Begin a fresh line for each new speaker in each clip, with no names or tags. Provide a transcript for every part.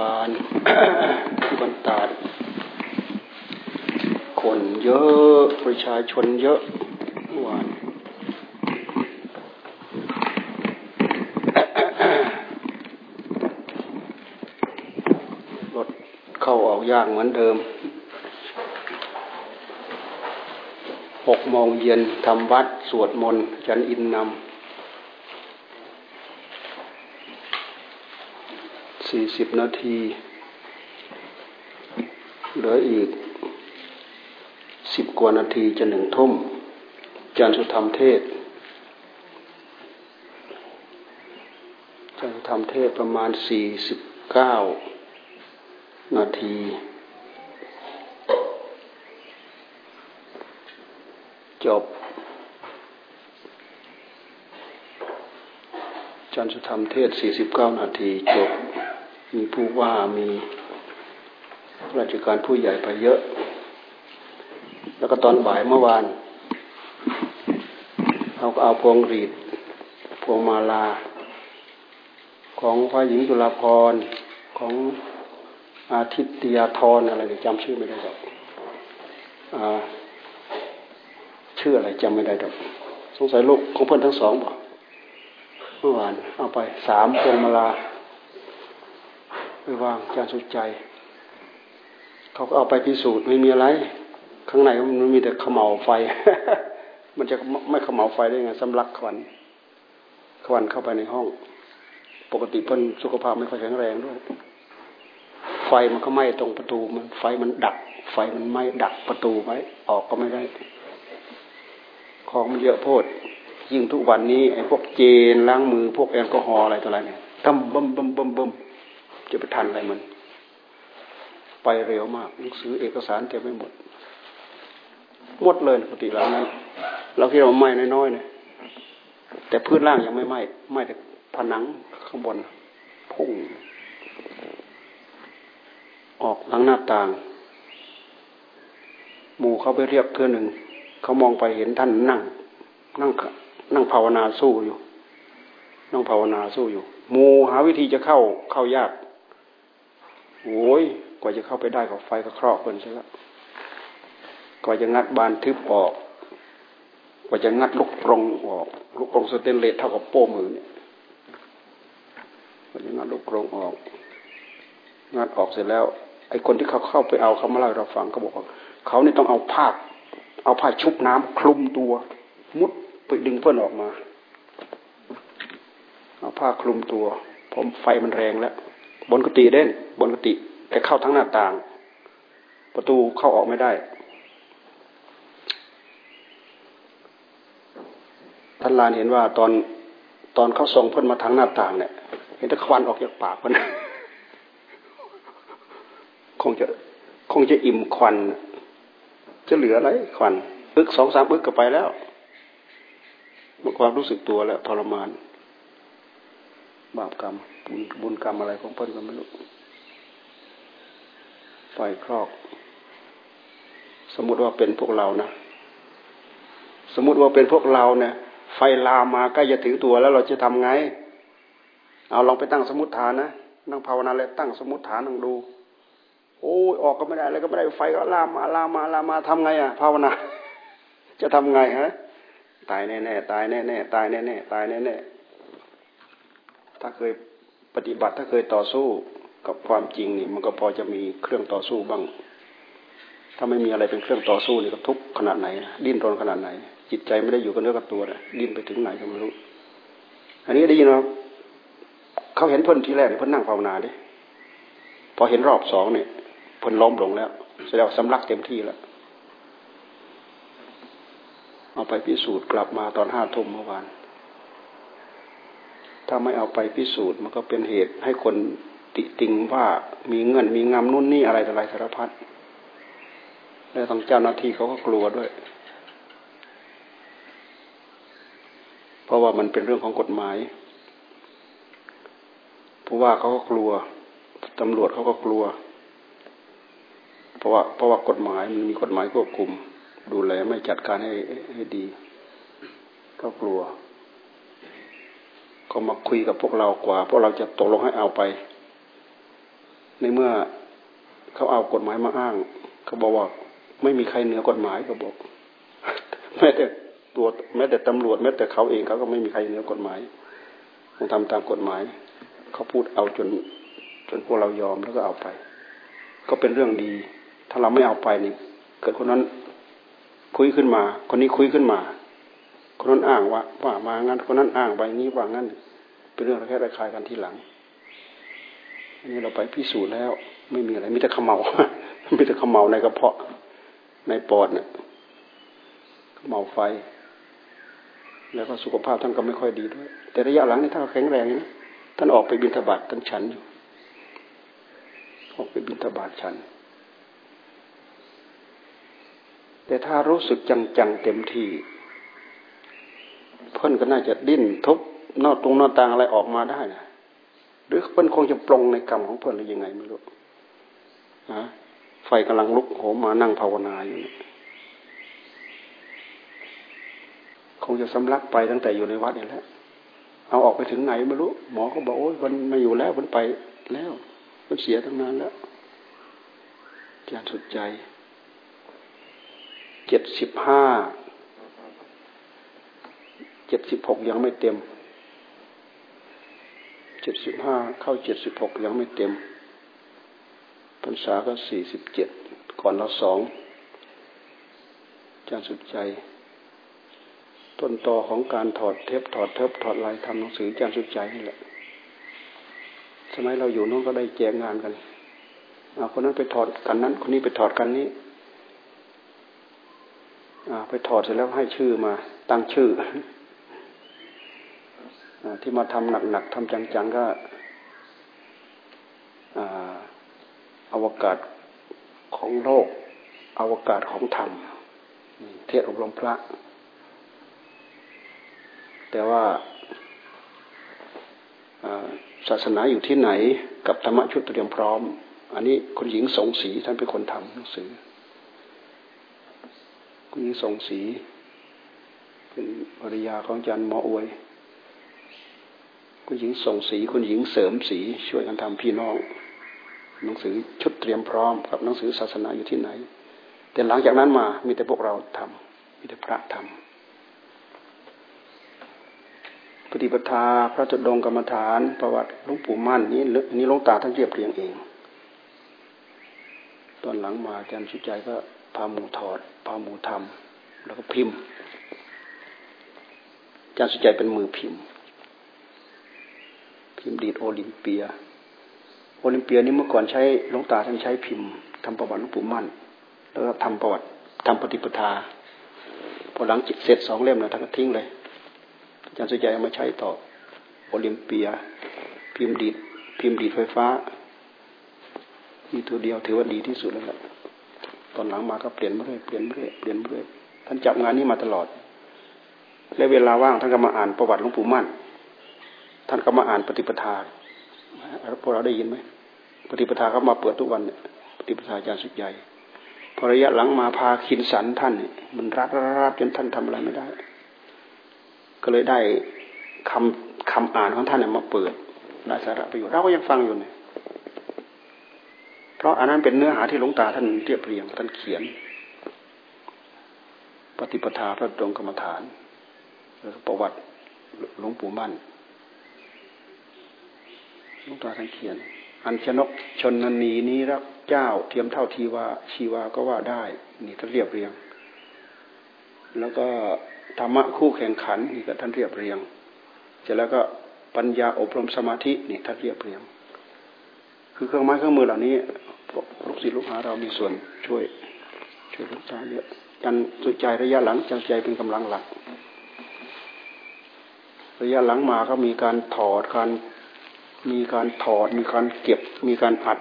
วานที่บันตาด คนเยอะประชาชนเยอะเมื่อวานรถเข้าออกยากเหมือนเดิมหกโมงเย็นทำวัดสวดมนต์จันอินนำ สี่สิบนาทีเหลืออีกสิบกว่านาทีจะหนึ่งทุ่มจารย์สุธรรมเทศจารย์สุธรรมเทศประมาณสี่สิบเก้านาทีจบจารย์สุธรรมเทศสี่สิบเก้านาที จบ มีผู้ว่ามีราชการผู้ใหญ่ไปเยอะ แล้วก็ตอนบ่ายเมื่อวานเราก็เอาพวงรีด พวงมาลา ของพระหญิงจุฬาภรณ์ของอาทิตยาธรอะไรจำชื่อไม่ได้หรอกชื่ออะไรจำไม่ได้หรอก สงสัยลูกของเพื่อนทั้งสองบอกเมื่อวานเอาไปสามพวงมาลา ไปวางจานสุดใจ เขาก็เอาไปพิสูจน์ไม่มีอะไร ข้างในมันมีแต่ขมเหลาไฟ มันจะไม่ขมเหลาไฟได้ไงสำลักควันควันเข้าไปในห้อง ปกติเพิ่นสุขภาพไม่ค่อยแข็งแรงด้วย ไฟมันก็ไหม้ตรงประตูมัน ไฟมันดับไฟมันไหม้ดับประตูไว้ ออกก็ไม่ได้ ของมันเยอะโพด ยิ่งทุกวันนี้ไอ้พวกเจนล้างมือพวกแอลกอฮอล์อะไรต่ออะไรเนี่ยทำบึมบึมบึมบึม จะไปทันอะไรมัน ไปเร็วมากหนังสือเอกสารเต็มไปหมด หมดเลยปกติแล้วนั้น เราคิดว่าไหม้น้อยๆเนี่ยแต่พื้นล่างยังไม่ไหม้ไหม้แต่ผนังข้างบนพุ่ง ออกทางหน้าต่าง หมู่เขาไปเรียกเพื่อนหนึ่ง เขามองไปเห็นท่านนั่ง นั่งนั่งภาวนาสู้อยู่นั่งภาวนาสู้อยู่ หมู่หาวิธีจะเข้าเข้ายาก โอ้ยกว่าจะเข้าไปได้กับไฟก็ครอบเพิ่นใช่แล้วกว่าจะงัดบานทึบออก กว่าจะงัดลูกกรงออก ลูกกรงสเตนเลสเท่ากับโป้มือเนี่ยกว่าจะงัดลูกกรงออกงัดออกเสร็จแล้ว ไอ้คนที่เขาเข้าไปเอาเขามาเล่าเราฟังเขาบอกว่าเขานี่ต้องเอาผ้าเอาผ้าชุบน้ำคลุมตัว มุดไปดึงเพื่อนออกมา เอาผ้าคลุมตัวผมไฟมันแรงแล้ว บนกุฏิเด่นบนกุฏิแต่เข้าทั้งหน้าต่าง ประตูเข้าออกไม่ได้ ท่านลานเห็นว่าตอนตอนเขาส่งเพื่อนมาทางหน้าต่างเนี่ย เห็นต่ควันออกจากปากมันคงจะคงจะอิ่มควัน จะเหลืออะไรควันอึกสองสามอึกก็ไปแล้วหมดความรู้สึกตัวแล้วทรมาน บาปกรรมบุญบุญกรรมอะไรของเพิ่นก็ไม่รู้ไฟครอก สมมติว่าเป็นพวกเรานะสมมติว่าเป็นพวกเราเนี่ย ไฟลามมาใกล้จะถึงตัวแล้วเราจะทำไง เอาลองไปตั้งสมมติฐานนะนั่งภาวนาเลยตั้งสมมติฐานนั่งดู โอ้ยออกก็ไม่ได้อะไรก็ไม่ได้ไฟก็ลามมาลามมาลามมาทำไงอะ ภาวนา จะทำไงฮะตายแน่ๆตายแน่ๆตายแน่ๆตายแน่ๆ ถ้าเคยปฏิบัติถ้าเคยต่อสู้กับความจริงนี่มันก็พอจะมีเครื่องต่อสู้บ้าง ถ้าไม่มีอะไรเป็นเครื่องต่อสู้นี่ก็ทุกขนาดไหน ดิ้นรนขนาดไหน จิตใจไม่ได้อยู่กับเนื้อกับตัวเลยดิ้นไปถึงไหนก็ไม่รู้ อันนี้ได้ยินว่าเขาเห็นเพิ่นที่แรกเพิ่นนั่งภาวนาดิพอเห็นรอบสองเนี่ยเพิ่นล้มลงแล้วแสดงว่าสำลักเต็มที่แล้วเอาไปพิสูจน์กลับมาตอนห้าทุ่มเมื่อวาน ถ้าไม่เอาไปพิสูจน์ มันก็เป็นเหตุให้คนติติงว่ามีเงินมีงามนุ่นนี่อะไรอะไรสารพัดแล้วทางเจ้าหน้าที่เขาก็กลัวด้วย เพราะว่ามันเป็นเรื่องของกฎหมายผู้ว่าเขาก็กลัวตำรวจเขาก็กลัว เพราะว่าเพราะว่ากฎหมายมันมีกฎหมายควบคุม ดูแลไม่จัดการให้ให้ดี ก็กลัว ก็มาคุยกับพวกเรากว่า พวกเราจะตกลงให้เอาไป ในเมื่อเขาเอากฎหมายมาอ้างเขาบอกว่าไม่มีใครเหนือกฎหมายเขาบอกแม้แต่ตัวแม้แต่ตำรวจแม้แต่เขาเองเขาก็ไม่มีใครเหนือกฎหมายต้องทำตามกฎหมาย เขาพูดเอาจน จนพวกเรายอมแล้วก็เอาไป ก็เป็นเรื่องดี ถ้าเราไม่เอาไปนี่เกิดคนนั้นคุยขึ้นมา คนนี้คุยขึ้นมา คนนั้นอ้างว่าว่ามางั้นคนนั้นอ้างไปนี้ว่างั้น เป็นเรื่องระแคะระคายกันทีหลังอันนี้เราไปพิสูจน์แล้ว ไม่มีอะไรมีแต่ขมเมามีแต่ขมเมาในกระเพาะในปอดเนี่ยขมเมาไฟ แล้วก็สุขภาพท่านก็ไม่ค่อยดีด้วย แต่ระยะหลังนี่ท่านแข็งแรงนะท่านออกไปบินทบาทท่านฉันอยู่ออกไปบินทบาทฉัน แต่ถ้ารู้สึกจังๆเต็มที่ เพื่อนก็น่าจะดิ้นทุบนอกตรงนอกต่างอะไรออกมาได้นะหรือเพื่อนคงจะปรงในกรรมของเพื่อนหรือยังไงไม่รู้นะไฟกำลังลุกโหมมานั่งภาวนาอยู่ คงจะสำลักไปตั้งแต่อยู่ในวัดนี่แหละเอาออกไปถึงไหนไม่รู้ หมอก็บอกโอ้ยมันไม่อยู่แล้วมันไปแล้วมันเสียตั้งนานแล้วจารสุดใจ เจ็ดสิบห้า เจ็ดสิบหกยังไม่เต็ม เจ็ดสิบห้าเข้าเจ็ดสิบหกยังไม่เต็มพรรษาก็สี่สิบเจ็ดก่อนเราสองจารสุดใจ ต้นต่อของการถอดเทปถอดเทปถอดลายทำหนังสือจารสุดใจนี่แหละสมัยเราอยู่น้องก็ได้แจกงานกันเอาคนนั้นไปถอดกันนั้น คนนี้ไปถอดกันนี้ไปถอดเสร็จแล้วให้ชื่อมา ตั้งชื่อ ที่มาทำหนักๆทำจังๆก็อวกาศของโลก อวกาศของธรรม เทศอบรมพระ แต่ว่าศาสนาอยู่ที่ไหนกับธรรมชุดเตรียมพร้อม อันนี้คุณหญิงสงศรีท่านเป็นคนทำหนังสือ คุณหญิงสงศรีเป็นภรรยาของอาจารย์หมออวย คุณหญิงส่งสีคุณหญิงเสริมสีช่วยกันทำพี่น้อง หนังสือชุดเตรียมพร้อมกับหนังสือศาสนาอยู่ที่ไหน แต่หลังจากนั้นมามีแต่พวกเราทำมีแต่พระทำปฏิปทาพระธุดงคกรรมฐาน ประวัติหลวงปู่มั่นนี้นี้หลวงตาท่านเรียบเรียงเอง ตอนหลังมาอาจารย์สุดใจก็พาหมู่ถอดพาหมู่ทำแล้วก็พิมพ์อาจารย์สุดใจเป็นมือพิมพ์ พิมพ์ดีดโอลิมเปีย โอลิมเปียนี้เมื่อก่อนใช้หลวงตาท่านใช้พิมพ์ทำประวัติหลวงปู่มั่น แล้วก็ทำประวัติทำปฏิปทา พอหลังจิตเสร็จสองเล่มนะท่านก็ทิ้งเลย อาจารย์สุใจเอามาใช้ต่อ โอลิมเปีย พิมพ์ดีดพิมพ์ดีดไฟฟ้า มีตัวเดียวถือว่าดีที่สุดแล้วละตอนหลังมาก็เปลี่ยนเรื่อยเปลี่ยนเรื่อยเปลี่ยนเรื่อยท่านจับงานนี้มาตลอด และเวลาว่างท่านก็มาอ่านประวัติหลวงปู่มั่น ท่านก็มาอ่านปฏิปทาพวกเราได้ยินไหมปฏิปทาเขามาเปิดทุกวันเนี่ยปฏิปทาอาจารย์สุดใหญ่พอระยะหลังมาพาขินสันท่านเนี่ยมันรัดรัดจนท่านทำอะไรไม่ได้ ก็เลยได้คำคำอ่านของท่านเนี่ยมาเปิดได้สาระประโยชน์เราก็ยังฟังอยู่เนี่ยเพราะอันนั้นเป็นเนื้อหาที่หลวงตาท่านเรียบเรียงท่านเขียน ปฏิปทาพระตรงกรรมฐานประวัติหลวงปู่มั่น ลวงตาท่านเขียน อันชนกชนนีนี้รักเจ้าเทียมเท่าทีวาชีวาก็ว่าได้ นี่ท่านเรียบเรียง แล้วก็ธรรมะคู่แข่งขันนี่ก็ท่านเรียบเรียง เสร็จแล้วก็ปัญญาอบรมสมาธินี่ท่านเรียบเรียง คือเครื่องไม้เครื่องมือเหล่านี้ลูกศิษย์ลูกหาเรามีส่วนช่วยช่วยลูกตาเยอะจันสุใจระยะหลังจันใจเป็นกำลังหลัก ระยะหลังมาก็มีการถอดการ มีการถอด มีการเก็บ มีการอัด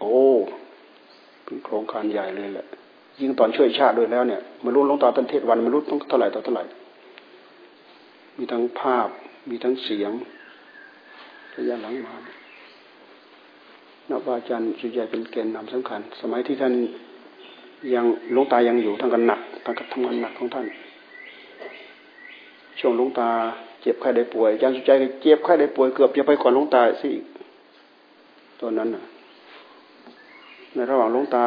โอ้เป็นโครงการใหญ่เลยแหละ ยิ่งตอนช่วยชาติด้วยแล้วเนี่ยมารู้ลงต่อตันเทศวันมารู้ต้องเท่าไหร่ต่อเท่าไหร่ มีทั้งภาพ มีทั้งเสียงระยะหลังมานักบาอาจารย์สุใหญ่เป็นเกณฑ์นำสำคัญ สมัยที่ท่านยังลงตายังอยู่ท่านก็หนักท่านก็ทำงานหนักของท่าน ช่วงลงตา เจ็บไข้ได้ป่วยอาจารย์สุใจเจ็บไข้ได้ป่วยเกือบจะไปก่อนลงตายสิตอนนั้นน่ะในระหว่างลงตา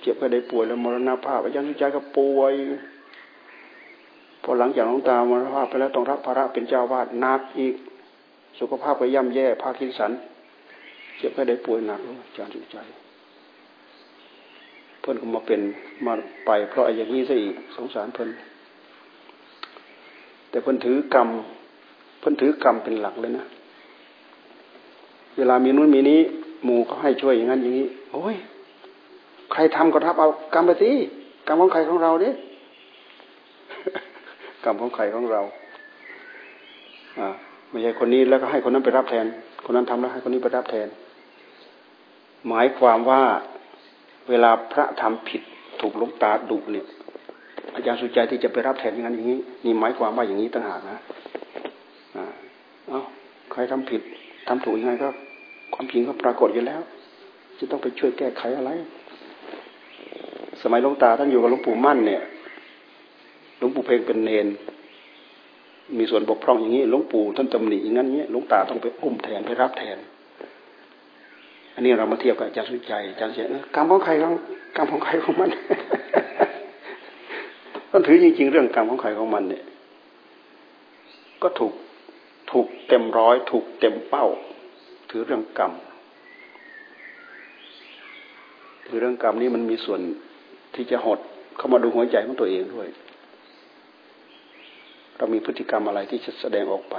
เจ็บก็ได้ป่วยแล้วมรณภาพอาจารย์สุใจก็ป่วยพอหลังจากลงตามรณภาพไปแล้วต้องรับภาระเป็นเจ้าวาดนักอีก สุขภาพก็ย่ำแย่พาคินสัน เจ็บก็ได้ป่วยหนักอาจารย์สุใจเพิ่อนก็มาเป็นมาไปเพราะอย่างนี้ซะอีกสงสารเพิ่อน แต่เพิ่นถือกรรมเพิ่นถือกรรมเป็นหลักเลยนะเวลามีนู้นมีนี้หมู่เขาให้ช่วยอย่างนั้นอย่างนี้โอ้ยใครทำก็รับเอากรรมไปสิกรรมของใครของเราดิกรรมของใครของเราอ่าไม่ใช่คนนี้แล้วก็ให้คนนั้นไปรับแทน คนนั้นทำแล้วให้คนนี้ไปรับแทน หมายความว่าเวลาพระทำผิดถูกลุกตาดุเนี่ย อาจารย์สุใจที่จะไปรับแทนอย่างนั้นอย่างนี้ นี่หมายความว่าอย่างนี้ต่างหากนะอ่าเอาใครทำผิดทำถูกยังไงก็ ความจริงก็ปรากฏอยู่แล้ว จะต้องไปช่วยแก้ไขอะไร สมัยหลวงตาท่านอยู่กับหลวงปู่มั่นเนี่ยหลวงปู่เพลงเป็นเนน มีส่วนบกพร่องอย่างนี้หลวงปู่ท่านตำหนิอย่างนั้นเนี้ยหลวงตาต้องไปอุ้มแทนไปรับแทน อันนี้เรามาเทียบกับอาจารย์สุใจอาจารย์เสียกรรมของใครของกรรมของใครของมัน ต้องถือจริง ๆ เรื่องกรรมของใครของมันเนี่ย ก็ถูกถูกเต็มร้อย ถูกเต็มเป้า ถือเรื่องกรรมถือเรื่องกรรมนี้มันมีส่วนที่จะหดเข้ามาดูหัวใจของตัวเองด้วย เรามีพฤติกรรมอะไรที่จะแสดงออกไป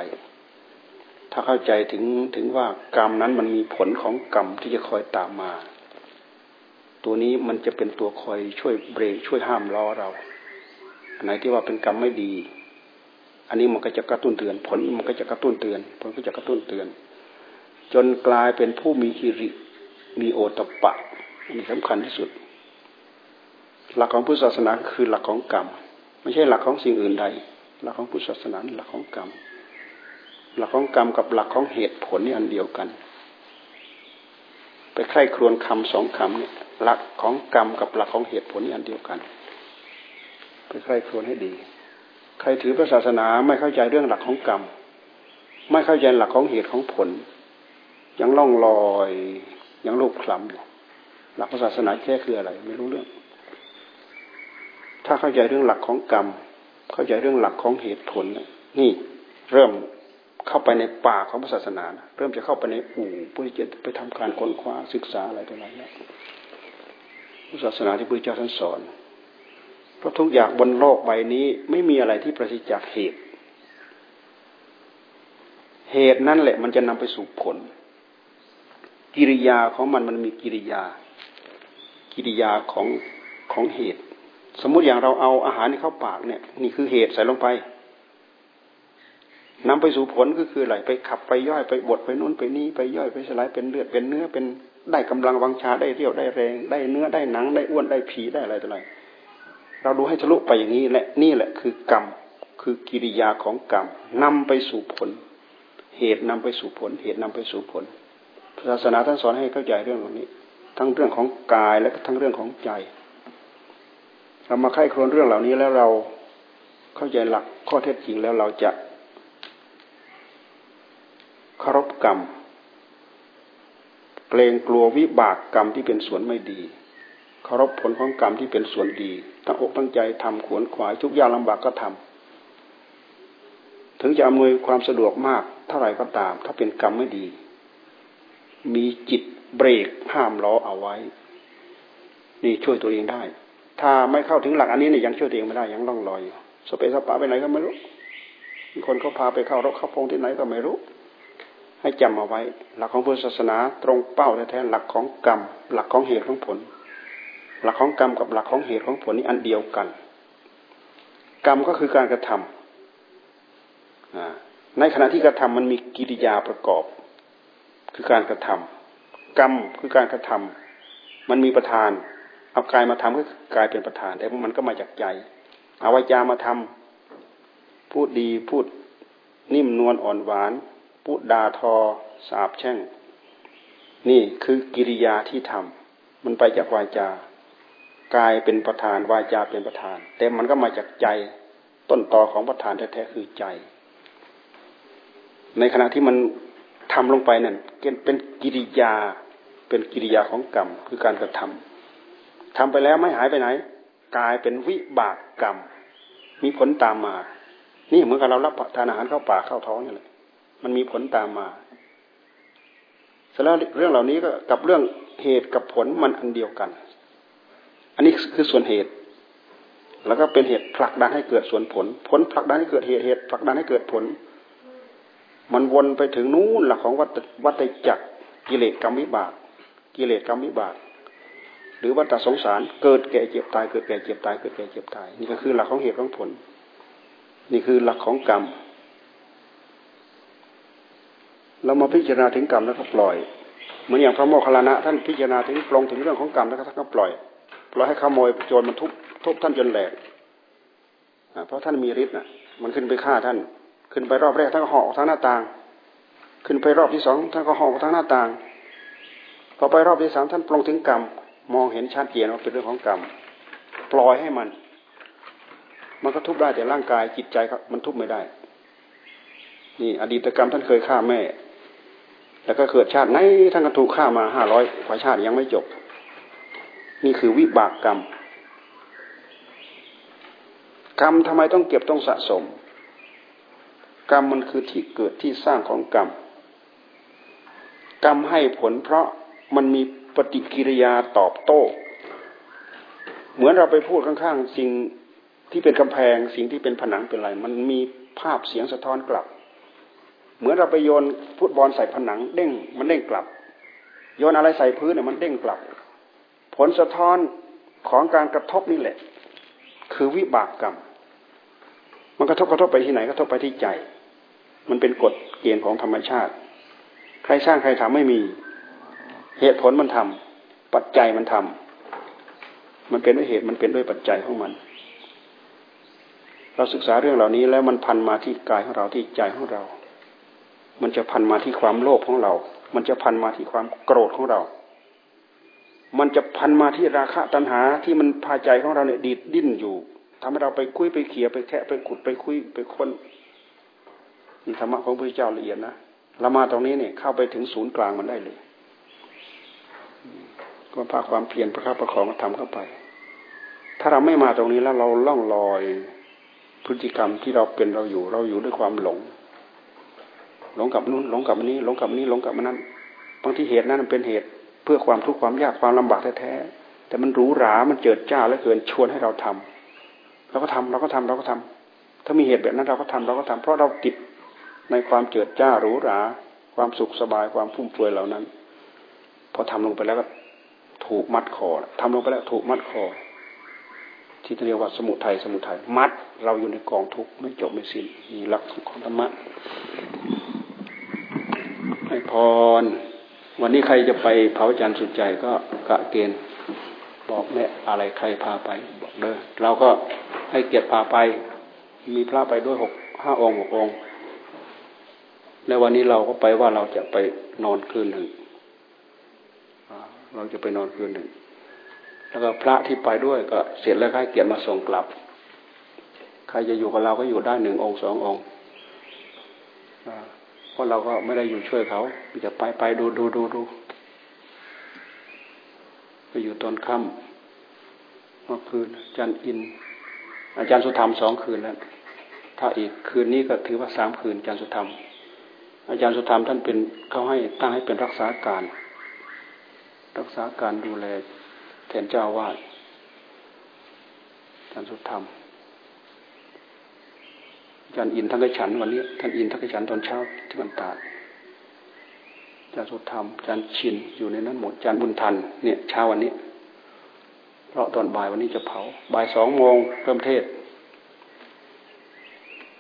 ถ้าเข้าใจถึงถึงว่ากรรมนั้นมันมีผลของกรรมที่จะคอยตามมา ตัวนี้มันจะเป็นตัวคอยช่วยเบรกช่วยห้ามล้อเรา ไหนที่ว่าเป็นกรรมไม่ดี อันนี้มันก็จะกระตุ้นเตือน ผลมันก็จะกระตุ้นเตือน ผลก็จะกระตุ้นเตือน จนกลายเป็นผู้มีฮิริ มีโอตปะอันนี้สำคัญที่สุด หลักของพุทธศาสนาคือหลักของกรรม ไม่ใช่หลักของสิ่งอื่นใด หลักของพุทธศาสนาหลักของกรรม หลักของกรรมกับหลักของเหตุผลนี่อันเดียวกันไปใคร่ครวญคำสองคำเนี่ยหลักของกรรมกับหลักของเหตุผลนี่อันเดียวกัน ไปใคร่ครวญให้ดี ใครถือพระศาสนาไม่เข้าใจเรื่องหลักของกรรม ไม่เข้าใจหลักของเหตุของผล ยังล่องลอยยังลูกคลำอยู่หลักศาสนาแค่คืออะไร ไม่รู้เรื่อง ถ้าเข้าใจเรื่องหลักของกรรม เข้าใจเรื่องหลักของเหตุผลนี่เริ่มเข้าไปในป่าของศาสนาเริ่มจะเข้าไปในอู่เพื่อจะไปทำการค้นคว้าศึกษาอะไรต่ออะไรแล้วศาสนาที่พระเจ้าท่านสอน ราะทุกอย่างบนโลกใบนี้ไม่มีอะไรที่ประสิทธิ์จากเหตุ เหตุนั่นแหละ มันจะนำไปสู่ผล กิริยาของมันมันมีกิริยา กิริยาของของเหตุ สมมุติอย่างเราเอาอาหารเข้าปากเนี่ย นี่คือเหตุใส่ลงไปนำไปสู่ผลก็คืออะไรไปขับไปย่อยไปบดไปนู้นไปนี้ไปย่อยไปสลายเป็นเลือดเป็นเนื้อเป็นได้กำลังวังชาได้เรี่ยวได้แรง ได้เนื้อได้หนัง ได้อ้วนได้ผีได้อะไรต่ออะไร เราดูให้ทะลุไปอย่างนี้และนี่แหละคือกรรมคือกิริยาของกรรมนำไปสู่ผล เหตุนำไปสู่ผล เหตุนำไปสู่ผลศาสนาท่านสอนให้เข้าใจเรื่องเหล่านี้ ทั้งเรื่องของกายและทั้งเรื่องของใจ เรามาไข้ครวนเรื่องเหล่านี้แล้วเราเข้าใจหลักข้อเท็จจริงแล้วเราจะเคารพกรรม เกรงกลัววิบากกรรมที่เป็นส่วนไม่ดี เคารพผลของกรรมที่เป็นส่วนดี ตั้งอกตั้งใจทำขวนขวายทุกอย่างลำบากก็ทำถึงจะอำนวยความสะดวกมากเท่าไรก็ตาม ถ้าเป็นกรรมไม่ดี มีจิตเบรกห้ามล้อเอาไว้ นี่ช่วยตัวเองได้ ถ้าไม่เข้าถึงหลักอันนี้เนี่ยยังช่วยตัวเองไม่ได้ยังล่องลอยอยู่สเปสปะไปไหนก็ไม่รู้มีคนเขาพาไปเข้ารกเข้าพงที่ไหนก็ไม่รู้ ให้จำเอาไว้ หลักของพุทธศาสนาตรงเป้าแท้ๆหลักของกรรม หลักของเหตุของผล หลักของกรรมกับหลักของเหตุของผลนี่อันเดียวกัน กรรมก็คือการกระทำในขณะที่กระทำมันมีกิริยาประกอบ คือการกระทำกรรมคือการกระทำมันมีประธาน เอากายมาทำก็กลายเป็นประธาน แต่มันก็มาจากใจเอาวิจามาทำพูดดีพูดนิ่มนวลอ่อนหวาน พูดดาทอ สาบแช่ง นี่คือกิริยาที่ทำมันไปจากวาจา กายเป็นประธานวาจาเป็นประธาน แต่มันก็มาจากใจต้นตอของประธานแท้ๆคือใจ ในขณะที่มันทำลงไปนั่นเป็นกิริยาเป็นกิริยาของกรรมคือการกระทำทำไปแล้วไม่หายไปไหนกลายเป็นวิบากกรรม มีผลตามมา นี่เหมือนกับเรารับทานอาหารเข้าปากเข้าท้องนี่แหละมันมีผลตามมาเสร็จแล้วเรื่องเหล่านี้ก็กับเรื่องเหตุกับผลมันอันเดียวกัน อันนี้คือส่วนเหตุ แล้วก็เป็นเหตุผลักดันให้เกิดส่วนผล ผลผลักดันให้เกิดเหตุเหตุผลักดันให้เกิดผล มันวนไปถึงนู้นหลักของวัตวัตจักรกิเลสกรรมวิบาก กิเลสกรรมวิบาก หรือวัฏสงสารเกิดแก่เจ็บตายเกิดแก่เจ็บตายเกิดแก่เจ็บตาย นี่ก็คือหลักของเหตุของผล นี่คือหลักของกรรมเรามาพิจารณาถึงกรรมแล้วก็ปล่อย เหมือนอย่างพระโมคคัลลานะท่านพิจารณาถึงปลงถึงเรื่องของกรรมแล้วก็ท่านก็ปล่อย ปล่อยให้ขโมยโจรมันทุบทุบท่านจนแหลกเพราะท่านมีฤทธิ์น่ะ มันขึ้นไปฆ่าท่าน ขึ้นไปรอบแรกท่านก็ห่อทั้งหน้าต่าง ขึ้นไปรอบที่สองท่านก็ห่อทั้งหน้าต่าง พอไปรอบที่สามท่านปลงถึงกรรม มองเห็นชัดเจนว่าเป็นเรื่องของกรรม ปล่อยให้มัน มันก็ทุบได้แต่ร่างกายจิตใจครับมันทุบไม่ได้ นี่ อดีตกรรมท่านเคยฆ่าแม่ แล้วก็เกิดชาติไหนท่านก็ถูกฆ่ามาห้าร้อยกว่าชาติยังไม่จบ นี่คือวิบากกรรม กรรมทำไมต้องเก็บต้องสะสม กรรมมันคือที่เกิดที่สร้างของกรรม กรรมให้ผลเพราะมันมีปฏิกิริยาตอบโต้ เหมือนเราไปพูดข้างๆ สิ่งที่เป็นกำแพง สิ่งที่เป็นผนังเป็นอะไร มันมีภาพเสียงสะท้อนกลับ เหมือนเราไปโยนฟุตบอลใส่ผนัง เด้ง มันเด้งกลับ โยนอะไรใส่พื้นเนี่ยมันเด้งกลับ ผลสะท้อนของการกระทบนี่แหละ คือวิบากกรรม มันกระทบกระทบไปที่ไหนกระทบไปที่ใจ มันเป็นกฎเกณฑ์ของธรรมชาติ ใครสร้างใครทำไม่มี เหตุผลมันทำปัจจัยมันทำมันเป็นด้วยเหตุมันเป็นด้วยปัจจัยของมัน เราศึกษาเรื่องเหล่านี้แล้วมันพันมาที่กายของเราที่ใจของเรา มันจะพันมาที่ความโลภของเรา มันจะพันมาที่ความโกรธของเรา มันจะพันมาที่ราคะตัณหาที่มันพาใจของเราเนี่ยดีดดิ้นอยู่ทำให้เราไปคุยไปเขี่ยไปแคะไปขุดไปคุยไปค้นธรรมะของพระเจ้าละเอียดนะเรามาตรงนี้เนี่ยเข้าไปถึงศูนย์กลางมันได้เลย ก็พาความเพียรประคับประคองทำเข้าไป ถ้าเราไม่มาตรงนี้แล้วเราล่องลอยพฤติกรรมที่เราเป็นเราอยู่ เราอยู่ด้วยความหลง หลงกับนู้นหลงกับนี้ หลงกับนี้หลงกับนั้นบางที่เหตุนั้นเป็นเหตุ เพื่อความทุกข์ความยากความลำบากแท้ๆแต่มันหรูหรา มันเจิดจ้าและเกินชวนให้เราทำเราก็ทำเราก็ทำเราก็ทำถ้ามีเหตุแบบนั้นเราก็ทำเราก็ทำเพราะเราติดในความเจิดจ้าหรูหรา ความสุขสบายความฟุ่มเฟือยเหล่านั้น พอทำลงไปแล้วก็ถูกมัดคอทำลงไปแล้วถูกมัดคอที่เรียกว่าสมุทัยสมุทัยมัด เราอยู่ในกองทุกข์ไม่จบไม่สิ้นมีหลักของธรรมะให้พร วันนี้ใครจะไปเผาจันทร์สุดใจก็กะเกณฑ์บอกแม่อะไรใครพาไปบอกเด้อเราก็ให้เกียรติพาไป มีพระไปด้วยหกห้าองค์หกองค์ในวันนี้เราก็ไปว่าเราจะไปนอนคืนหนึ่งเราจะไปนอนคืนหนึ่ง แล้วก็พระที่ไปด้วยก็เสร็จแล้วให้เกียรติมาส่งกลับ ใครจะอยู่กับเราก็อยู่ได้หนึ่งองค์สององค์ เพราะเราก็ไม่ได้อยู่ช่วยเขาจะไปไปดูดูดูดูไปอยู่ตอนค่ำเมื่อคืนอาจารย์อิน อาจารย์สุธรรมสองคืนแล้ว ถ้าอีกคืนนี้ก็ถือว่าสามคืนอาจารย์สุธรรม อาจารย์สุธรรมท่านเป็นเขาให้ตั้งให้เป็นรักษาการ รักษาการดูแลแทนเจ้าวาดอาจารย์สุธรรม จารย์อินท่านก็ฉันวันนี้ท่านอินท่านก็ฉันตอนเช้าที่มันตาดอาจารย์สุธรรมอาจารย์ชินอยู่ในนั้นหมดอาจารย์บุญทันเนี่ยเช้าวันนี้ เพราะตอนบ่ายวันนี้จะเผาบ่ายสองโมงเริ่มเทศ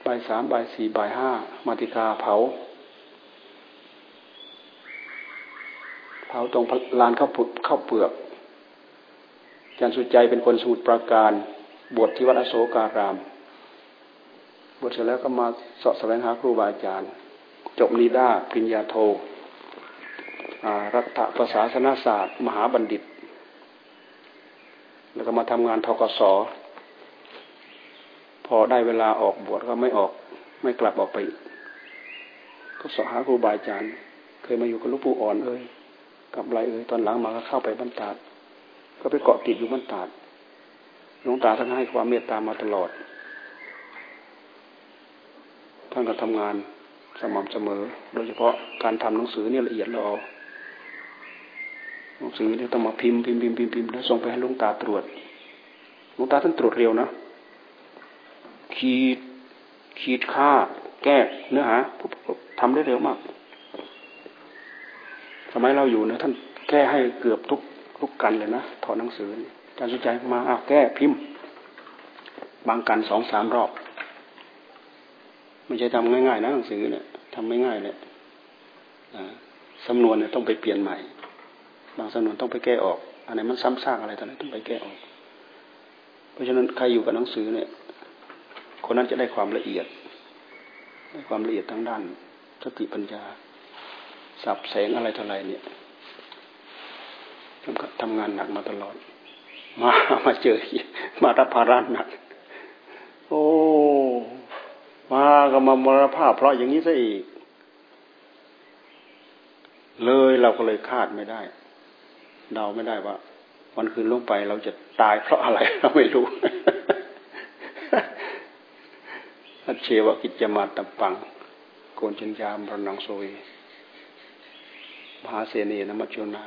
บ่ายสามบ่ายสี่บ่ายห้ามาติกาเผา เผาตรงลานข้าวข้าวเปลือกอาจารย์สุใจเป็นคนสมุทรปราการ บวชที่วัดอโศการาม วชเสร็จแล้วก็มาสอบแสวงหาครูบาอาจารย์ จบนิด้าปริญญาโทรัฐประศาสนศาสตร์ มหาบัณฑิต แล้วก็มาทำงานทกศพอได้เวลาออกบวชก็ไม่ออก ไม่กลับออกไป ก็สอบหาครูบาอาจารย์ เคยมาอยู่กับลูกปู่อ่อนเอ้ยกับไรเอ่ยตอนหลังมาก็เข้าไปบรรดาดก็ไปเกาะติดอยู่บรรดาดหลวงตาท่านให้ความเมตตามาตลอด ท่านก็ทำงานสม่ำเสมอ โดยเฉพาะการทำหนังสือเนี่ยละเอียดเราหนังสือเนี่ยต้องมาพิมพ์พิมพ์พิมพ์พิมพ์พิมพ์แล้วส่งไปให้ลวงตาตรวจลวงตาท่านตรวจเร็วนะขีดขีดค่า แก้เนื้อหาทำได้เร็วมากสมัยเราอยู่นะท่านแก้ให้เกือบทุกทุกกันเลยนะถอดหนังสืออาจารย์สุใจมาอ้าวแก้พิมพ์ บางกันสองสามรอบ ไม่ใช่ทำง่ายๆนะหนังสือเนี่ยทำไม่ง่ายเลยสำนวนเนี่ยต้องไปเปลี่ยนใหม่ บางสำนวนต้องไปแก้ออก อันไหนมันซ้ำซากอะไรตอนนี้ต้องไปแก้ออก เพราะฉะนั้นใครอยู่กับหนังสือเนี่ย คนนั้นจะได้ความละเอียด ได้ความละเอียดทั้งด้านสติปัญญา สับแสงอะไรเท่าไรเนี่ยทำงานหนักมาตลอด มา มาเจอ มารับภาระหนัก โอ้ ก็มามรภาพ เพราะอย่างนี้ซะอีก เลยเราก็เลยคาดไม่ได้ เดาไม่ได้ว่า วันคืนลงไปเราจะตายเพราะอะไรเราไม่รู้อัจเชวกิจมาตัปัง โกนจัญญามรนังโซยมหาเสนีนมัจจุนา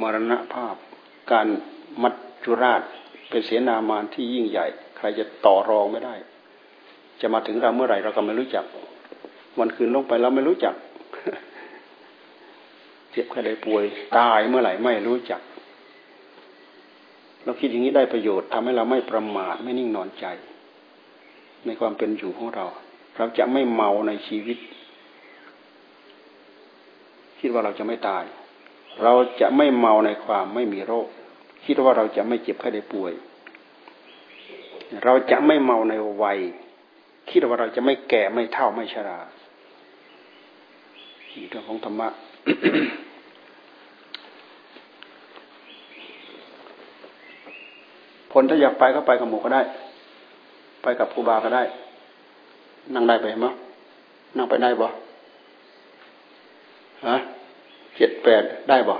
มรณภาพ การมัจจุราชเป็นเสนามานที่ยิ่งใหญ่ ใครจะต่อรองไม่ได้ จะมาถึงเราเมื่อไหร่เราก็ไม่รู้จัก วันคืนลงไปเราไม่รู้จัก เจ็บแค่ได้ป่วยตายเมื่อไหร่ไม่รู้จัก เราคิดอย่างนี้ได้ประโยชน์ทำให้เราไม่ประมาทไม่นิ่งนอนใจ ในความเป็นอยู่ของเรา เราจะไม่เมาในชีวิต คิดว่าเราจะไม่ตาย เราจะไม่เมาในความไม่มีโรค คิดว่าเราจะไม่เจ็บไข้ได้ป่วยเราจะไม่เมาในวัย คิดว่าเราจะไม่แก่ไม่เท่าไม่ชราเรื่องของธรรมะผลถ้าอยากไปก็ไปกับหมูก็ได้ ไปกับครูบาก็ได้ นั่งได้ไปมั้ยนั่งไปได้บ่ฮะเจ็ดแปดได้บ่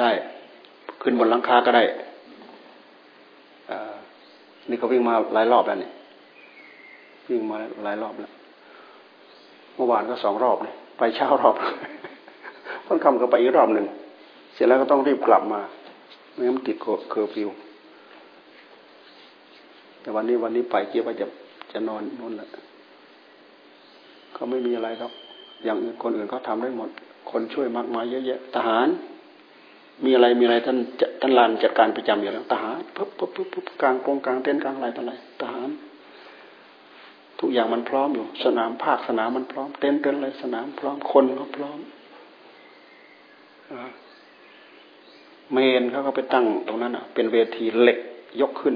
ได้ ขึ้นบนหลังคาก็ได้ นี่เขาวิ่งมาหลายรอบแล้วนี่วิ่งมาหลายรอบแล้วเมื่อวานก็สองรอบเลยไปเช้ารอบต้นคำก็ไปอีกรอบหนึ่งเสร็จแล้วก็ต้องรีบกลับมาไม่งั้นติดเคอร์ฟิวแต่วันนี้วันนี้ไปเกี่ยวว่าจะจะนอนนู่นแหละเขาไม่มีอะไรครับ อย่างอื่นคนอื่นเขาทาได้หมด คนช่วยมากมายเยอะแยะทหาร มีอะไรมีอะไรท่านท่านลานจัดการประจำอยู่แล้วทหารปุ๊บปุ๊บปุ๊บปุ๊บกลางกรงกลางเต็นกลางอะไรต่ออะไรทหาร ทุกอย่างมันพร้อมอยู่ สนามภาคสนามมันพร้อม เต็นเต็นอะไรสนามพร้อมคนเขาพร้อมเมนเขาก็ไปตั้งตรงนั้นอะ เป็นเวทีเหล็กยกขึ้น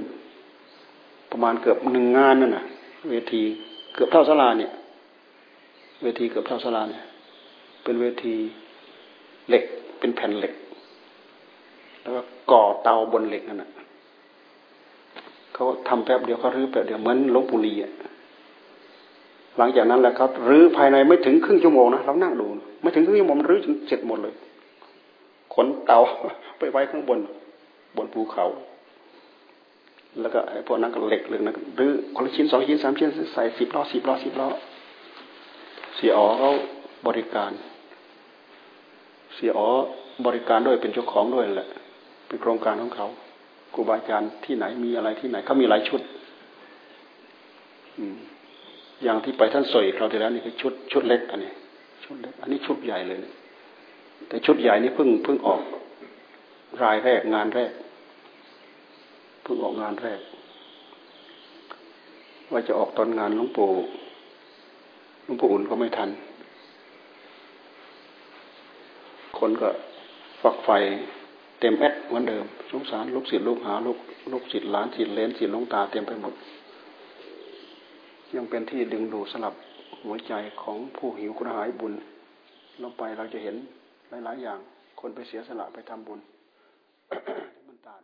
ประมาณเกือบหนึ่งงานนั่นน่ะ เวทีเกือบเท่าสลาเนี่ย เวทีเกือบเท่าสลาเนี่ย เป็นเวทีเหล็กเป็นแผ่นเหล็ก แล้วก็ก่อเตาบนเหล็กนั่นแหะเขาทำแป๊บเดียวเขารื้อแป๊บเดียวเหมือนลบบุรีอะหลังจากนั้นแหละครับรื้อภายในไม่ถึงครึ่งชั่วโมงนะเรานั่งดูไม่ถึงครึ่งชั่วโมงมันรื้อจนเสร็จหมดเลย ขนเตาไปไว้ข้างบน บนภูเขา แล้วก็ไอ้พวกนั้นก็เหล็กเลยนะรื้อคนละชิ้นสองชิ้นสามชิ้นใส่สิบล้อสิบล้อสิบล้อเสียอ๋อเขาบริการ เสียอ๋อบริการด้วยเป็นเจ้าของด้วยแหละ เป็นโครงการของเขาครูบาอาจารย์ที่ไหนมีอะไรที่ไหนเขามีหลายชุดอย่างที่ไปท่านสวยเราที่แล้วนี่คือชุดชุดเล็กอันนี้ ชุดเล็กอันนี้ชุดใหญ่เลยแต่ชุดใหญ่นี่เพิ่งเพิ่งออกรายแรกงานแรกเพิ่งออกงานแรก ว่าจะออกตอนงานหลวงปู่หลวงปู่อุ่นก็ไม่ทัน คนก็ฝักไฟ เต็มแอดเหมือนเดิมสงสารลูกศิษย์ลูกหาลูกลูกศิษย์หลานศิษย์เลนศิษย์ลงตาเต็มไปหมด ยังเป็นที่ดึงดูดสลับหัวใจของผู้หิวกระหายบุญเราไปเราจะเห็นหลายๆอย่าง คนไปเสียสละไปทำบุญมันต่าง